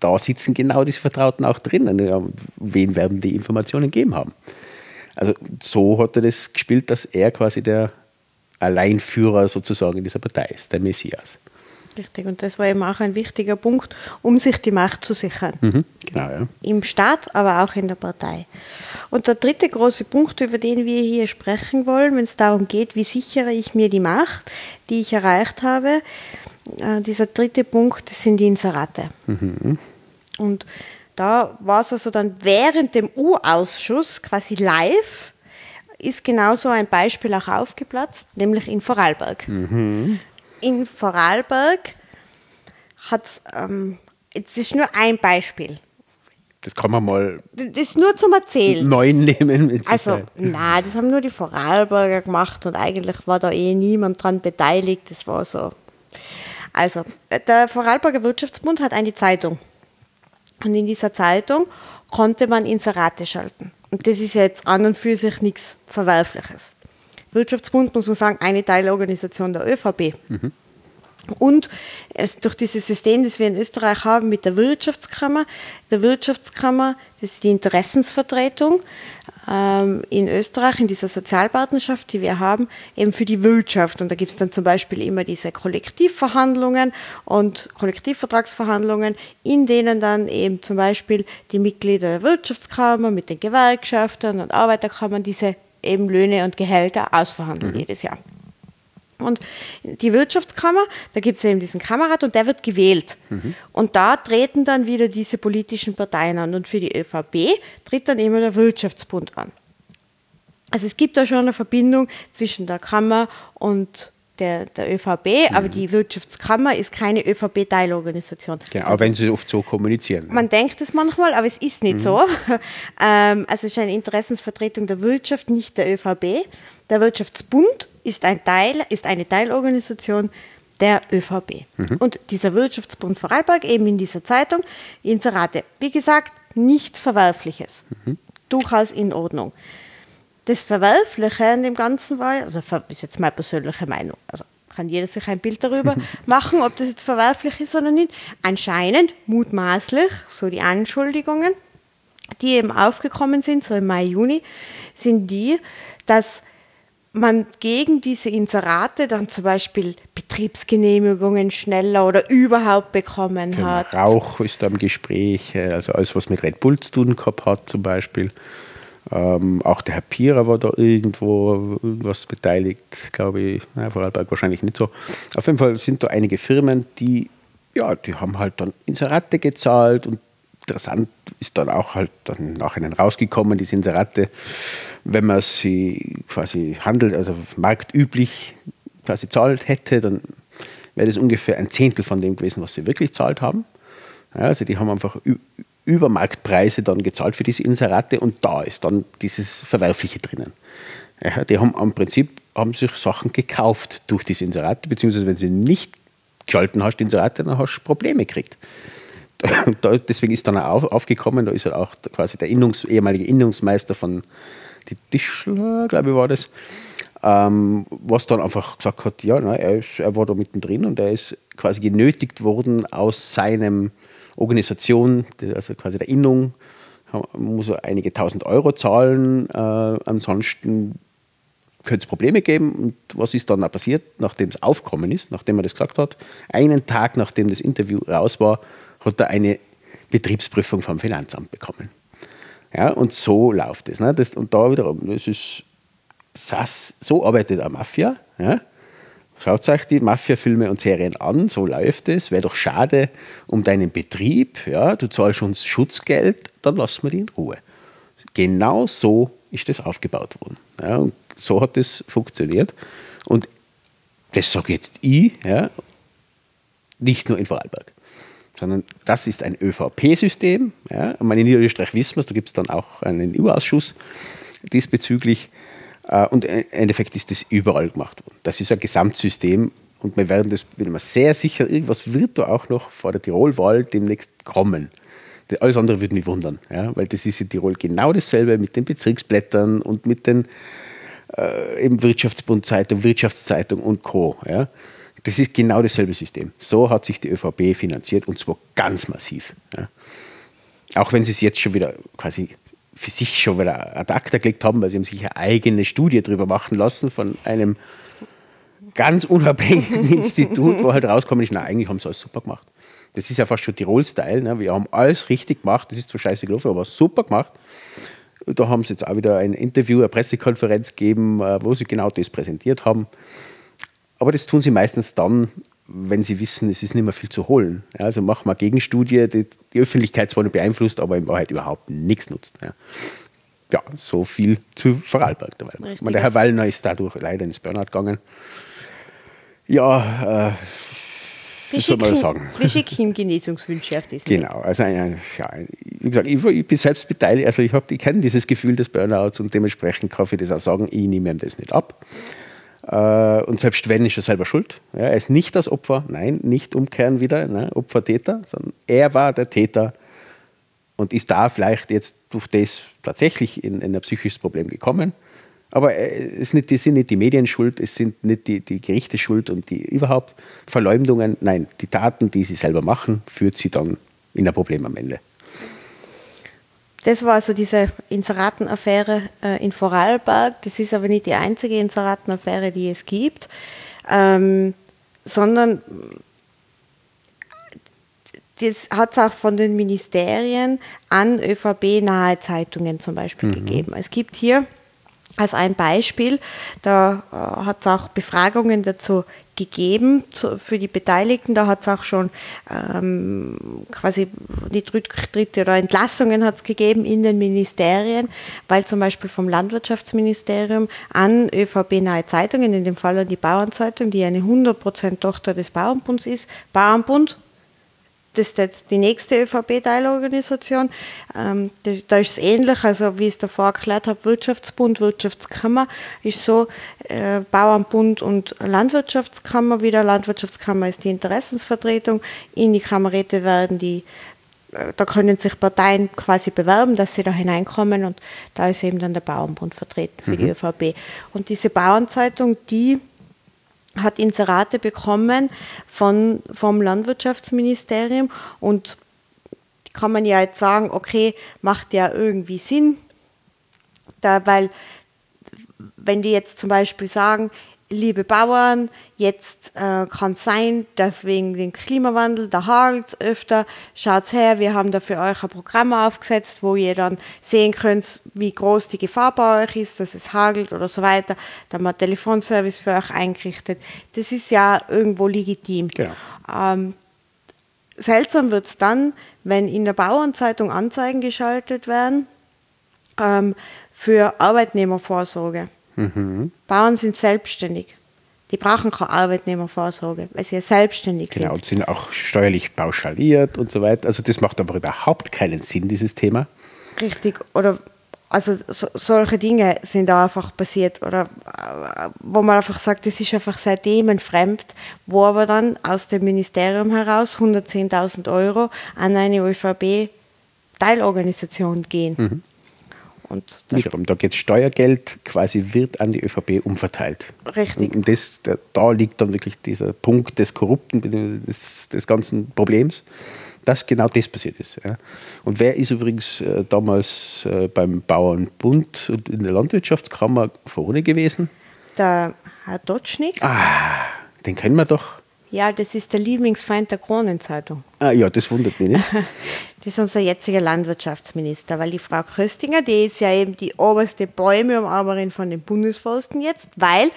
[SPEAKER 1] da sitzen genau diese Vertrauten auch drinnen. Ja, wen werden die Informationen gegeben haben? Also so hat er das gespielt, dass er quasi der Alleinführer sozusagen in dieser Partei ist, der Messias.
[SPEAKER 2] Richtig, und das war eben auch ein wichtiger Punkt, um sich die Macht zu sichern. Mhm, genau, ja. Im Staat, aber auch in der Partei. Und der dritte große Punkt, über den wir hier sprechen wollen, wenn es darum geht, wie sichere ich mir die Macht, die ich erreicht habe, äh, dieser dritte Punkt das sind die Inserate. Mhm. Und da war es also dann während dem U-Ausschuss quasi live ist genauso ein Beispiel auch aufgeplatzt, nämlich in Vorarlberg. Mhm. In Vorarlberg hat es, ähm, jetzt ist nur ein Beispiel.
[SPEAKER 1] Das kann man mal.
[SPEAKER 2] Das ist nur zum Erzählen.
[SPEAKER 1] Neu nehmen.
[SPEAKER 2] also, nein, das haben nur die Vorarlberger gemacht und eigentlich war da eh niemand dran beteiligt. Das war so. Also, der Vorarlberger Wirtschaftsbund hat eine Zeitung. Und in dieser Zeitung konnte man Inserate schalten. Und das ist ja jetzt an und für sich nichts Verwerfliches. Wirtschaftsbund, muss man sagen, eine Teilorganisation der ÖVP. Mhm. Und durch dieses System, das wir in Österreich haben mit der Wirtschaftskammer, der Wirtschaftskammer, das ist die Interessensvertretung ähm, in Österreich, in dieser Sozialpartnerschaft, die wir haben, eben für die Wirtschaft. Und da gibt es dann zum Beispiel immer diese Kollektivverhandlungen und Kollektivvertragsverhandlungen, in denen dann eben zum Beispiel die Mitglieder der Wirtschaftskammer mit den Gewerkschaftern und Arbeiterkammern diese eben Löhne und Gehälter ausverhandeln mhm. jedes Jahr. Und die Wirtschaftskammer, da gibt es eben diesen Kammerrat und der wird gewählt. Mhm. Und da treten dann wieder diese politischen Parteien an. Und für die ÖVP tritt dann immer der Wirtschaftsbund an. Also es gibt da schon eine Verbindung zwischen der Kammer und der, der ÖVP, mhm. aber die Wirtschaftskammer ist keine ÖVP-Teilorganisation.
[SPEAKER 1] Genau, auch wenn sie oft so kommunizieren.
[SPEAKER 2] Man denkt es manchmal, aber es ist nicht mhm. so. Ähm, also es ist eine Interessensvertretung der Wirtschaft, nicht der ÖVP. Der Wirtschaftsbund ist, ein Teil, ist eine Teilorganisation der ÖVP. Mhm. Und dieser Wirtschaftsbund Vorarlberg, eben in dieser Zeitung, Inserate, wie gesagt, nichts Verwerfliches. Mhm. Durchaus in Ordnung. Das Verwerfliche an dem Ganzen war, also das ist jetzt meine persönliche Meinung, also kann jeder sich ein Bild darüber machen, ob das jetzt verwerflich ist oder nicht. Anscheinend, mutmaßlich, so die Anschuldigungen, die eben aufgekommen sind, so im Mai, Juni, sind die, dass man gegen diese Inserate dann zum Beispiel Betriebsgenehmigungen schneller oder überhaupt bekommen genau. hat.
[SPEAKER 1] Rauch ist da im Gespräch, äh, also alles, was mit Red Bull zu tun gehabt hat zum Beispiel. Ähm, auch der Herr Pira war da irgendwo was beteiligt, glaube ich. Ja, Vorarlberg wahrscheinlich nicht so. Auf jeden Fall sind da einige Firmen, die ja, die haben halt dann Inserate gezahlt und interessant ist dann auch halt dann nachher rausgekommen, diese Inserate, wenn man sie quasi handelt, also marktüblich quasi zahlt hätte, dann wäre das ungefähr ein Zehntel von dem gewesen, was sie wirklich zahlt haben. Ja, also die haben einfach über Marktpreise dann gezahlt für diese Inserate und da ist dann dieses Verwerfliche drinnen. Ja, die haben im Prinzip haben sich Sachen gekauft durch diese Inserate, beziehungsweise wenn sie nicht geschalten hast, Inserate, dann hast du Probleme gekriegt. Da, deswegen ist dann auch aufgekommen, da ist halt auch quasi der Innungs, ehemalige Innungsmeister von die Tischler, glaube ich, war das, ähm, was dann einfach gesagt hat, ja, nein, er, ist, er war da mittendrin und er ist quasi genötigt worden aus seinem Organisation, also quasi der Innung, muss einige tausend Euro zahlen. Äh, ansonsten könnte es Probleme geben. Und was ist dann passiert, nachdem es aufgekommen ist, nachdem er das gesagt hat? Einen Tag nachdem das Interview raus war, hat er eine Betriebsprüfung vom Finanzamt bekommen. Ja, und so läuft es. Ne? Das, und da wiederum, das ist, so arbeitet eine Mafia. Ja? Schaut euch die Mafia-Filme und Serien an, so läuft es. Wäre doch schade um deinen Betrieb. Ja? Du zahlst uns Schutzgeld, dann lassen wir die in Ruhe. Genau so ist das aufgebaut worden. Ja? Und so hat das funktioniert. Und das sage jetzt ich, ja? nicht nur in Vorarlberg sondern das ist ein ÖVP-System. Ja. In Niederösterreich wissen wir es, da gibt es dann auch einen EU-Ausschuss diesbezüglich. Äh, und im Endeffekt ist das überall gemacht worden. Das ist ein Gesamtsystem und wir werden das, bin mir sehr sicher, irgendwas wird da auch noch vor der Tirolwahl demnächst kommen. Alles andere würde mich wundern, ja, weil das ist in Tirol genau dasselbe mit den Bezirksblättern und mit den äh, eben Wirtschaftsbundzeitung, Wirtschaftszeitung und Co. Ja. Das ist genau dasselbe System. So hat sich die ÖVP finanziert und zwar ganz massiv. Ja. Auch wenn sie es jetzt schon wieder quasi für sich schon wieder ad acta gelegt haben, weil sie haben sich eine eigene Studie darüber machen lassen von einem ganz unabhängigen Institut, wo halt rauskommen ist, na eigentlich haben sie alles super gemacht. Das ist ja fast schon Tirol-Style. Ne? Wir haben alles richtig gemacht. Das ist zwar scheiße gelaufen, aber super gemacht. Da haben sie jetzt auch wieder ein Interview, eine Pressekonferenz gegeben, äh, wo sie genau das präsentiert haben. Aber das tun sie meistens dann, wenn sie wissen, es ist nicht mehr viel zu holen. Ja, also machen wir Gegenstudie, die die Öffentlichkeit zwar nicht beeinflusst, aber in Wahrheit überhaupt nichts nutzt. Ja, ja so viel zu Vorarlberg. Der, der Herr Wallner ist dadurch leider ins Burnout gegangen. Ja, äh,
[SPEAKER 2] soll man sagen? Wir schicken ihm Genesungswünsche auf
[SPEAKER 1] diesen Genau, also ein, ein, ja, wie gesagt, ich, ich, bin selbst beteiligt, also ich, ich kenne dieses Gefühl des Burnouts und dementsprechend kann ich das auch sagen, ich nehme ihm das nicht ab. Äh, und selbst wenn, ist er selber schuld. Ja, er ist nicht das Opfer, nein, nicht umkehren wieder, ne, Opfer-Täter, sondern er war der Täter und ist da vielleicht jetzt durch das tatsächlich in, in ein psychisches Problem gekommen. Aber es sind nicht, sind nicht die Medien schuld, es sind nicht die, die Gerichte schuld und die überhaupt Verleumdungen. Nein, die Taten, die sie selber machen, führt sie dann in ein Problem am Ende.
[SPEAKER 2] Das war also diese Inseratenaffäre äh, in Vorarlberg. Das ist aber nicht die einzige Inseratenaffäre, die es gibt, ähm, sondern das hat es auch von den Ministerien an ÖVP-nahe Zeitungen zum Beispiel mhm. gegeben. Es gibt hier als ein Beispiel, da äh, hat es auch Befragungen dazu gegeben zu, für die Beteiligten. Da hat es auch schon ähm, quasi die Rücktritte oder Entlassungen hat es gegeben in den Ministerien, weil zum Beispiel vom Landwirtschaftsministerium an ÖVP-nahe Zeitungen, in dem Fall an die Bauernzeitung, die eine 100% Tochter des Bauernbunds ist, Bauernbund das ist jetzt die nächste ÖVP-Teilorganisation. Ähm, da ist es ähnlich, also wie ich es davor erklärt habe, Wirtschaftsbund, Wirtschaftskammer ist so, äh, Bauernbund und Landwirtschaftskammer wieder. Landwirtschaftskammer ist die Interessensvertretung. In die Kammerräte werden die äh, da können sich Parteien quasi bewerben, dass sie da hineinkommen und da ist eben dann der Bauernbund vertreten für mhm. die ÖVP. Und diese Bauernzeitung, die hat Inserate bekommen von, vom Landwirtschaftsministerium und kann man ja jetzt sagen, okay, macht ja irgendwie Sinn, da, weil wenn die jetzt zum Beispiel sagen, liebe Bauern, jetzt äh, kann es sein, dass wegen dem Klimawandel, da hagelt öfter, schaut her, wir haben da für euch ein Programm aufgesetzt, wo ihr dann sehen könnt, wie groß die Gefahr bei euch ist, dass es hagelt oder so weiter. Da haben wir einen Telefonservice für euch eingerichtet. Das ist ja irgendwo legitim. Genau. Ähm, seltsam wird es dann, wenn in der Bauernzeitung Anzeigen geschaltet werden ähm, für Arbeitnehmervorsorge. Mhm. Bauern sind selbstständig. Die brauchen keine Arbeitnehmervorsorge, weil sie ja selbstständig
[SPEAKER 1] genau,
[SPEAKER 2] sind.
[SPEAKER 1] Genau, und sind auch steuerlich pauschaliert und so weiter. Also das macht aber überhaupt keinen Sinn, dieses Thema.
[SPEAKER 2] Richtig. Oder also so, solche Dinge sind da einfach passiert. Oder wo man einfach sagt, das ist einfach seitdem fremd, wo aber dann aus dem Ministerium heraus 110.000 Euro an eine ÖVP-Teilorganisation gehen. Mhm.
[SPEAKER 1] Und Wiederum, da geht Steuergeld quasi wird an die ÖVP umverteilt.
[SPEAKER 2] Richtig.
[SPEAKER 1] Und das, da liegt dann wirklich dieser Punkt des Korrupten, des, des ganzen Problems, dass genau das passiert ist. Ja. Und wer ist übrigens äh, damals äh, beim Bauernbund und in der Landwirtschaftskammer vorne gewesen?
[SPEAKER 2] Der Herr Dotschnik.
[SPEAKER 1] Ah, den kennen wir doch.
[SPEAKER 2] Ja, das ist der Lieblingsfeind der Kronenzeitung.
[SPEAKER 1] Ah ja, das wundert mich nicht.
[SPEAKER 2] Das ist unser jetziger Landwirtschaftsminister, weil die Frau Köstinger, die ist ja eben die oberste Bäumeumarberin von den Bundesforsten jetzt, weil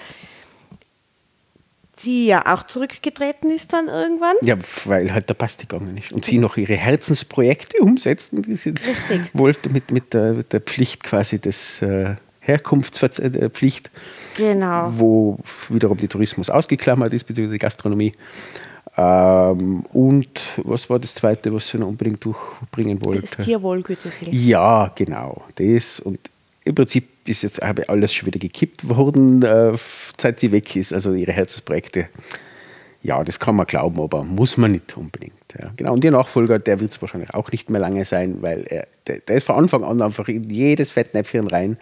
[SPEAKER 2] sie ja auch zurückgetreten ist dann irgendwann.
[SPEAKER 1] Ja, weil halt der Pass gegangen ist. Und sie noch ihre Herzensprojekte umsetzen, die sie
[SPEAKER 2] Richtig.
[SPEAKER 1] wollte mit, mit, der, mit der Pflicht quasi des äh, Herkunftspflicht.
[SPEAKER 2] Genau.
[SPEAKER 1] Wo wiederum die Tourismus ausgeklammert ist, beziehungsweise die Gastronomie. Ähm, und was war das Zweite, was sie noch unbedingt durchbringen wollte?
[SPEAKER 2] Das Tierwohlgütesiegel.
[SPEAKER 1] Ja, genau. Das und im Prinzip ist jetzt habe alles schon wieder gekippt worden, äh, seit sie weg ist. Also ihre Herzensprojekte. Ja, das kann man glauben, aber muss man nicht unbedingt. Ja. Genau. Und ihr Nachfolger, der wird es wahrscheinlich auch nicht mehr lange sein, weil er, der, der ist von Anfang an einfach in jedes Fettnäpfchen rein.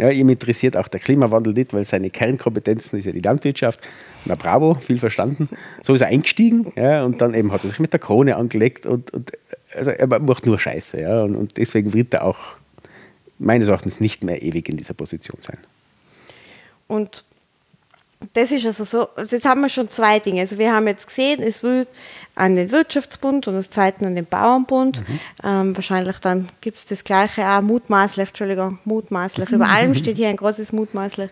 [SPEAKER 1] Ja, ihm interessiert auch der Klimawandel nicht, weil seine Kernkompetenzen ist ja die Landwirtschaft. Na bravo, viel verstanden. So ist er eingestiegen ja, und dann eben hat er sich mit der Krone angelegt und, und also er macht nur Scheiße. Ja, und, und deswegen wird er auch meines Erachtens nicht mehr ewig in dieser Position sein.
[SPEAKER 2] Und das ist also so, jetzt haben wir schon zwei Dinge. Also wir haben jetzt gesehen, es wird an den Wirtschaftsbund und das zweite an den Bauernbund. Mhm. Ähm, wahrscheinlich dann gibt es das gleiche auch mutmaßlich, Entschuldigung, mutmaßlich. Über allem steht hier ein großes mutmaßlich,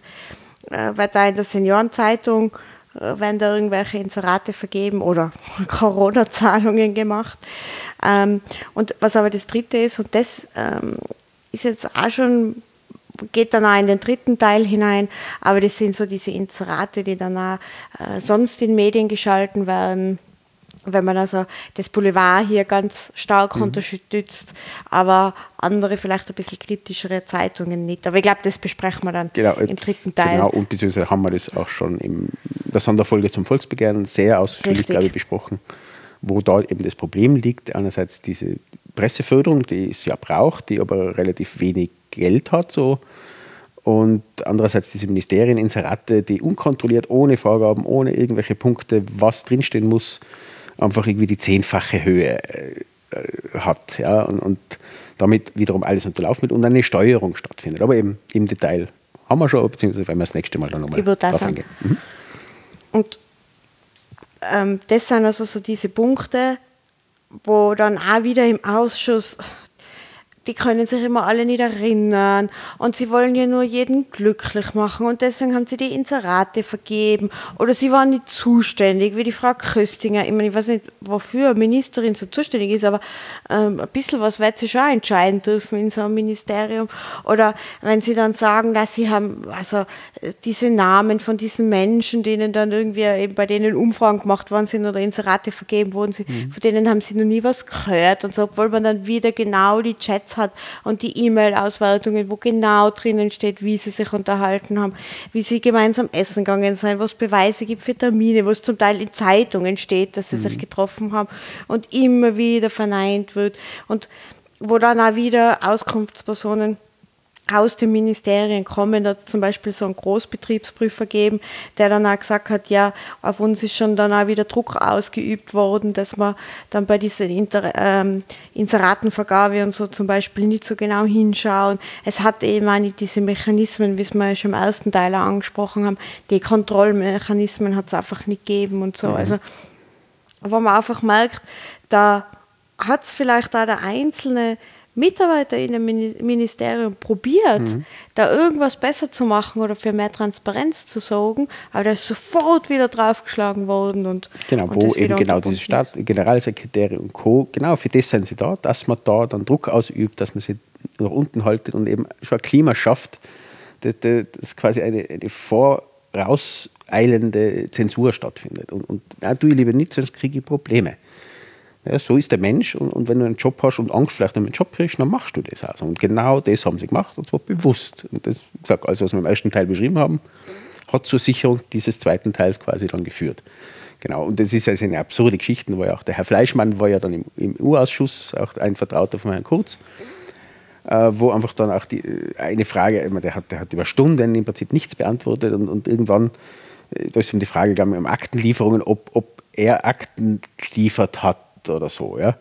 [SPEAKER 2] äh, weil da in der Seniorenzeitung äh, werden da irgendwelche Inserate vergeben oder Corona-Zahlungen gemacht. Ähm, und was aber das dritte ist, und das ähm, ist jetzt auch schon geht dann auch in den dritten Teil hinein, aber das sind so diese Inserate, die dann auch äh, sonst in Medien geschalten werden. Wenn man also das Boulevard hier ganz stark mhm. unterstützt, aber andere vielleicht ein bisschen kritischere Zeitungen nicht. Aber ich glaube, das besprechen wir dann genau, im dritten Teil.
[SPEAKER 1] Genau, und beziehungsweise haben wir das auch schon in der Sonderfolge zum Volksbegehren sehr ausführlich, glaube ich, besprochen, wo da eben das Problem liegt. Einerseits diese Presseförderung, die es ja braucht, die aber relativ wenig Geld hat, so. Und andererseits diese Ministerien, Inserate, die unkontrolliert, ohne Vorgaben, ohne irgendwelche Punkte, was drinstehen muss, einfach irgendwie die zehnfache Höhe äh, hat. Ja? Und, und, damit wiederum alles unterlaufen wird und eine Steuerung stattfindet. Aber eben im Detail haben wir schon, beziehungsweise werden wir das nächste Mal dann nochmal
[SPEAKER 2] drauf eingehen. Mhm. Und ähm, das sind also so diese Punkte, wo dann auch wieder im Ausschuss die können sich immer alle nicht erinnern und sie wollen ja nur jeden glücklich machen und deswegen haben sie die Inserate vergeben oder sie waren nicht zuständig, wie die Frau Köstinger. Ich, meine, ich weiß nicht, wofür Ministerin so zuständig ist, aber ähm, ein bisschen was wird sie schon entscheiden dürfen in so einem Ministerium. Oder wenn sie dann sagen, dass sie haben, also diese Namen von diesen Menschen, denen dann irgendwie eben bei denen Umfragen gemacht worden sind oder Inserate vergeben wurden, mhm. von denen haben sie noch nie was gehört und so, obwohl man dann wieder genau die Chats hat und die E-Mail-Auswertungen, wo genau drinnen steht, wie sie sich unterhalten haben, wie sie gemeinsam essen gegangen sind, was Beweise gibt für Termine, was zum Teil in Zeitungen steht, dass sie mhm. sich getroffen haben und immer wieder verneint wird und wo dann auch wieder Auskunftspersonen aus den Ministerien kommen. Da hat zum Beispiel so einen Großbetriebsprüfer gegeben, der dann auch gesagt hat, ja, auf uns ist schon dann auch wieder Druck ausgeübt worden, dass man dann bei dieser Inter ähm, Inseratenvergabe und so zum Beispiel nicht so genau hinschauen. Es hat eben auch nicht diese Mechanismen, wie es wir schon im ersten Teil angesprochen haben, die Kontrollmechanismen hat es einfach nicht gegeben und so. Mhm. Also, wo man einfach merkt, da hat es vielleicht auch der einzelne Mitarbeiter in dem Ministerium probiert, mhm. da irgendwas besser zu machen oder für mehr Transparenz zu sorgen, aber da ist sofort wieder draufgeschlagen worden. Und,
[SPEAKER 1] genau,
[SPEAKER 2] und
[SPEAKER 1] wo eben genau diese Staat, Generalsekretäre und Co., genau für das sind sie da, dass man da dann Druck ausübt, dass man sie nach unten haltet und eben schon ein Klima schafft, das, das quasi eine, eine vorauseilende Zensur stattfindet. Und, und na, tue ich lieber nicht, sonst kriege ich Probleme. Ja, so ist der Mensch und, und, wenn du einen Job hast und Angst vielleicht um einen Job kriegst, dann machst du das auch. Und genau das haben sie gemacht und zwar bewusst. Und das, gesagt, also was wir im ersten Teil beschrieben haben, hat zur Sicherung dieses zweiten Teils quasi dann geführt. Genau, und das ist also eine absurde Geschichte, ja auch der Herr Fleischmann war ja dann im, im U-Ausschuss, auch ein Vertrauter von Herrn Kurz, äh, wo einfach dann auch die, eine Frage, der hat, der hat über Stunden im Prinzip nichts beantwortet und, und irgendwann, äh, da ist um die Frage gegangen, um Aktenlieferungen, ob, ob er Akten geliefert hat oder so. Ja?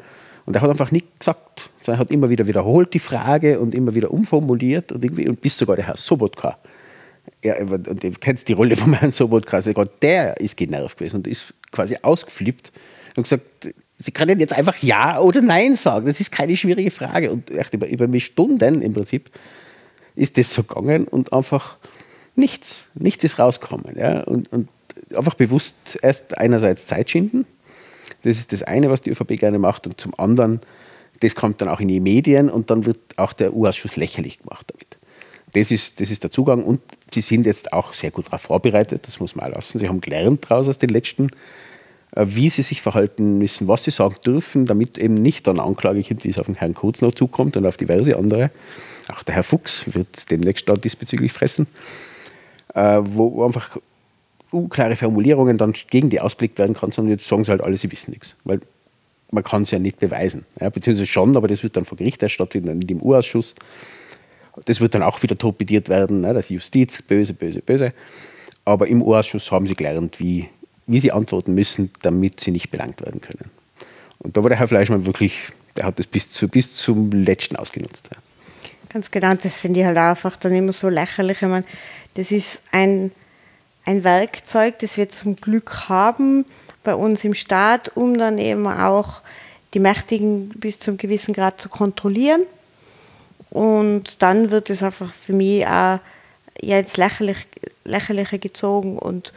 [SPEAKER 1] Und er hat einfach nichts gesagt, sondern er hat immer wieder wiederholt die Frage und immer wieder umformuliert und, irgendwie, und bis sogar der Herr Sobotka, er, und du kennst die Rolle von Herrn Sobotka, also der ist genervt gewesen und ist quasi ausgeflippt und gesagt, Sie können jetzt einfach Ja oder Nein sagen. Das ist keine schwierige Frage. Und echt über, über Stunden im Prinzip ist das so gegangen und einfach nichts, nichts ist rausgekommen. Ja? Und, und einfach bewusst erst einerseits Zeit schinden das ist das eine, was die ÖVP gerne macht. Und zum anderen, das kommt dann auch in die Medien und dann wird auch der U-Ausschuss lächerlich gemacht damit. Das ist, das ist der Zugang und sie sind jetzt auch sehr gut darauf vorbereitet, das muss man auch lassen. Sie haben gelernt daraus aus den letzten, äh, wie sie sich verhalten müssen, was sie sagen dürfen, damit eben nicht dann Anklage gibt, wie es auf den Herrn Kurz noch zukommt und auf diverse andere. Auch der Herr Fuchs wird demnächst da diesbezüglich fressen, äh, wo einfach unklare Formulierungen dann gegen die ausgelegt werden kann, sondern jetzt sagen sie halt alle, sie wissen nichts. Weil man kann es ja nicht beweisen. Ja, beziehungsweise schon, aber das wird dann vor Gericht erst stattfinden, nicht im Urausschuss. Das wird dann auch wieder torpediert werden, ne, das Justiz, böse, böse, böse. Aber im Urausschuss haben sie gelernt, wie, wie sie antworten müssen, damit sie nicht belangt werden können. Und da war der Herr Fleischmann wirklich, der hat das bis, zu, bis zum Letzten ausgenutzt. Ja.
[SPEAKER 2] Ganz genau, das finde ich halt einfach dann immer so lächerlich. Ich meine, das ist ein ein Werkzeug, das wir zum Glück haben bei uns im Staat, um dann eben auch die Mächtigen bis zum gewissen Grad zu kontrollieren. Und dann wird es einfach für mich auch ja, ins Lächerlich, Lächerliche gezogen und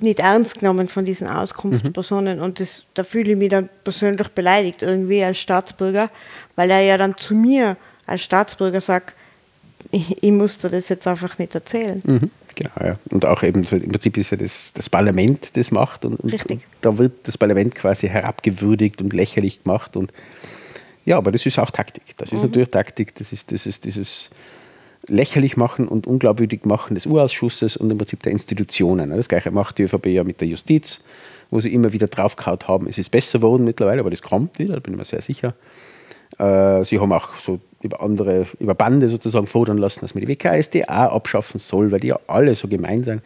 [SPEAKER 2] nicht ernst genommen von diesen Auskunftspersonen. Mhm. Und das, da fühle ich mich dann persönlich beleidigt irgendwie als Staatsbürger, weil er ja dann zu mir als Staatsbürger sagt, ich, ich muss dir das jetzt einfach nicht erzählen.
[SPEAKER 1] Mhm. Genau, ja. Und auch eben so, im Prinzip ist ja das, das Parlament das macht und, und, und, da wird das Parlament quasi herabgewürdigt und lächerlich gemacht. Und ja, aber das ist auch Taktik. Das ist mhm. natürlich Taktik, das ist, das ist dieses lächerlich machen und unglaubwürdig machen des Urausschusses und im Prinzip der Institutionen. Das gleiche macht die ÖVP ja mit der Justiz, wo sie immer wieder draufgehauen haben. Es ist besser geworden mittlerweile, aber das kommt wieder, da bin ich mir sehr sicher. Äh, sie haben auch so über andere, über Bande sozusagen fordern lassen, dass man die WKSDA abschaffen soll, weil die ja alle so gemein sind.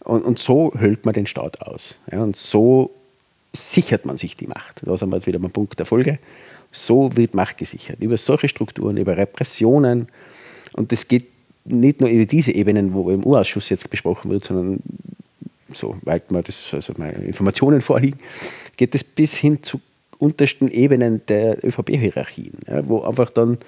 [SPEAKER 1] Und, und so hüllt man den Staat aus. Ja, und so sichert man sich die Macht. Da sind wir jetzt wieder beim Punkt der Folge. So wird Macht gesichert. Über solche Strukturen, über Repressionen. Und das geht nicht nur über diese Ebenen, wo im U-Ausschuss jetzt besprochen wird, sondern so weit man das, also meine Informationen vorliegen, geht es bis hin zu untersten Ebenen der ÖVP-Hierarchien, ja, wo einfach dann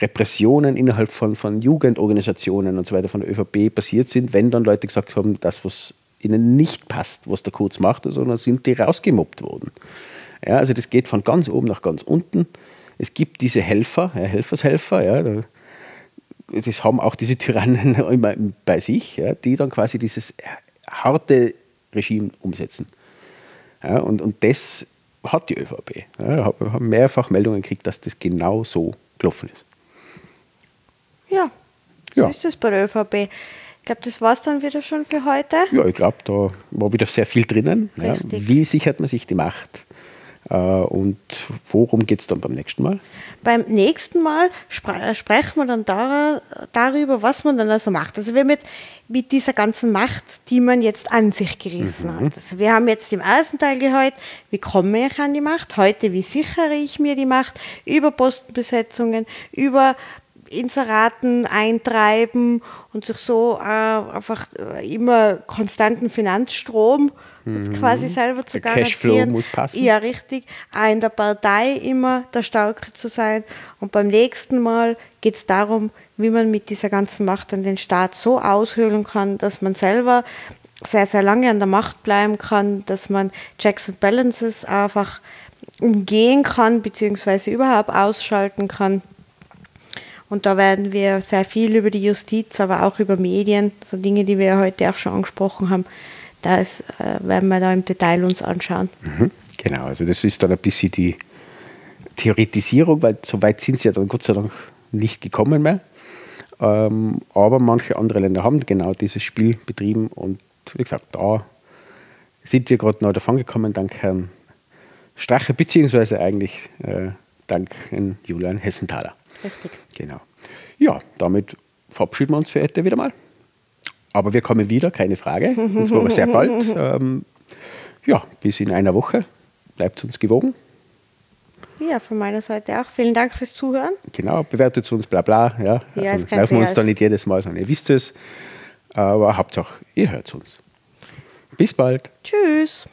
[SPEAKER 1] Repressionen innerhalb von, von Jugendorganisationen und so weiter von der ÖVP passiert sind, wenn dann Leute gesagt haben, das, was ihnen nicht passt, was der Kurz macht, sondern sind die rausgemobbt worden. Ja, also das geht von ganz oben nach ganz unten. Es gibt diese Helfer, ja, Helfershelfer, ja, das haben auch diese Tyrannen immer bei sich, ja, die dann quasi dieses harte Regime umsetzen. Ja, und, und das hat die ÖVP. Ja, haben mehrfach Meldungen gekriegt, dass das genau so gelaufen ist.
[SPEAKER 2] Ja, so ja. ist das bei der ÖVP. Ich glaube, das war es dann wieder schon für heute.
[SPEAKER 1] Ja, ich glaube, da war wieder sehr viel drinnen. Ja, wie sichert man sich die Macht? Äh, und worum geht es dann beim nächsten Mal?
[SPEAKER 2] Beim nächsten Mal spre sprechen wir dann dar darüber, was man dann also macht. Also wir mit, mit dieser ganzen Macht, die man jetzt an sich gerissen mhm. hat. Also wir haben jetzt im ersten Teil gehört, wie komme ich an die Macht? Heute, wie sichere ich mir die Macht? Über Postenbesetzungen, über Inseraten eintreiben und sich so äh, einfach äh, immer konstanten Finanzstrom quasi selber zu
[SPEAKER 1] Mhm. Der Cashflow
[SPEAKER 2] garantieren.
[SPEAKER 1] muss passen.
[SPEAKER 2] Ja, richtig. Auch in der Partei immer der Starke zu sein. Und beim nächsten Mal geht es darum, wie man mit dieser ganzen Macht an den Staat so aushöhlen kann, dass man selber sehr, sehr lange an der Macht bleiben kann, dass man Checks and Balances einfach umgehen kann, beziehungsweise überhaupt ausschalten kann. Und da werden wir sehr viel über die Justiz, aber auch über Medien, so Dinge, die wir heute auch schon angesprochen haben, da äh, werden wir da im Detail uns anschauen.
[SPEAKER 1] Mhm. Genau, also das ist dann ein bisschen die Theoretisierung, weil so weit sind sie ja dann Gott sei Dank nicht gekommen mehr. Ähm, aber manche andere Länder haben genau dieses Spiel betrieben und wie gesagt, da sind wir gerade neu davon gekommen, dank Herrn Strache, beziehungsweise eigentlich äh, dank Julian Hessenthaler.
[SPEAKER 2] Richtig.
[SPEAKER 1] Genau. Ja, damit verabschieden wir uns für heute wieder mal. Aber wir kommen wieder, keine Frage. Und zwar sehr bald. Ähm, ja, bis in einer Woche. Bleibt uns gewogen.
[SPEAKER 2] Ja, von meiner Seite auch. Vielen Dank fürs Zuhören.
[SPEAKER 1] Genau, bewertet uns, bla bla. Ja,
[SPEAKER 2] Ja,
[SPEAKER 1] also laufen wir uns
[SPEAKER 2] alles.
[SPEAKER 1] da nicht jedes Mal, sondern ihr wisst es. Aber Hauptsache, ihr hört uns. Bis bald.
[SPEAKER 2] Tschüss.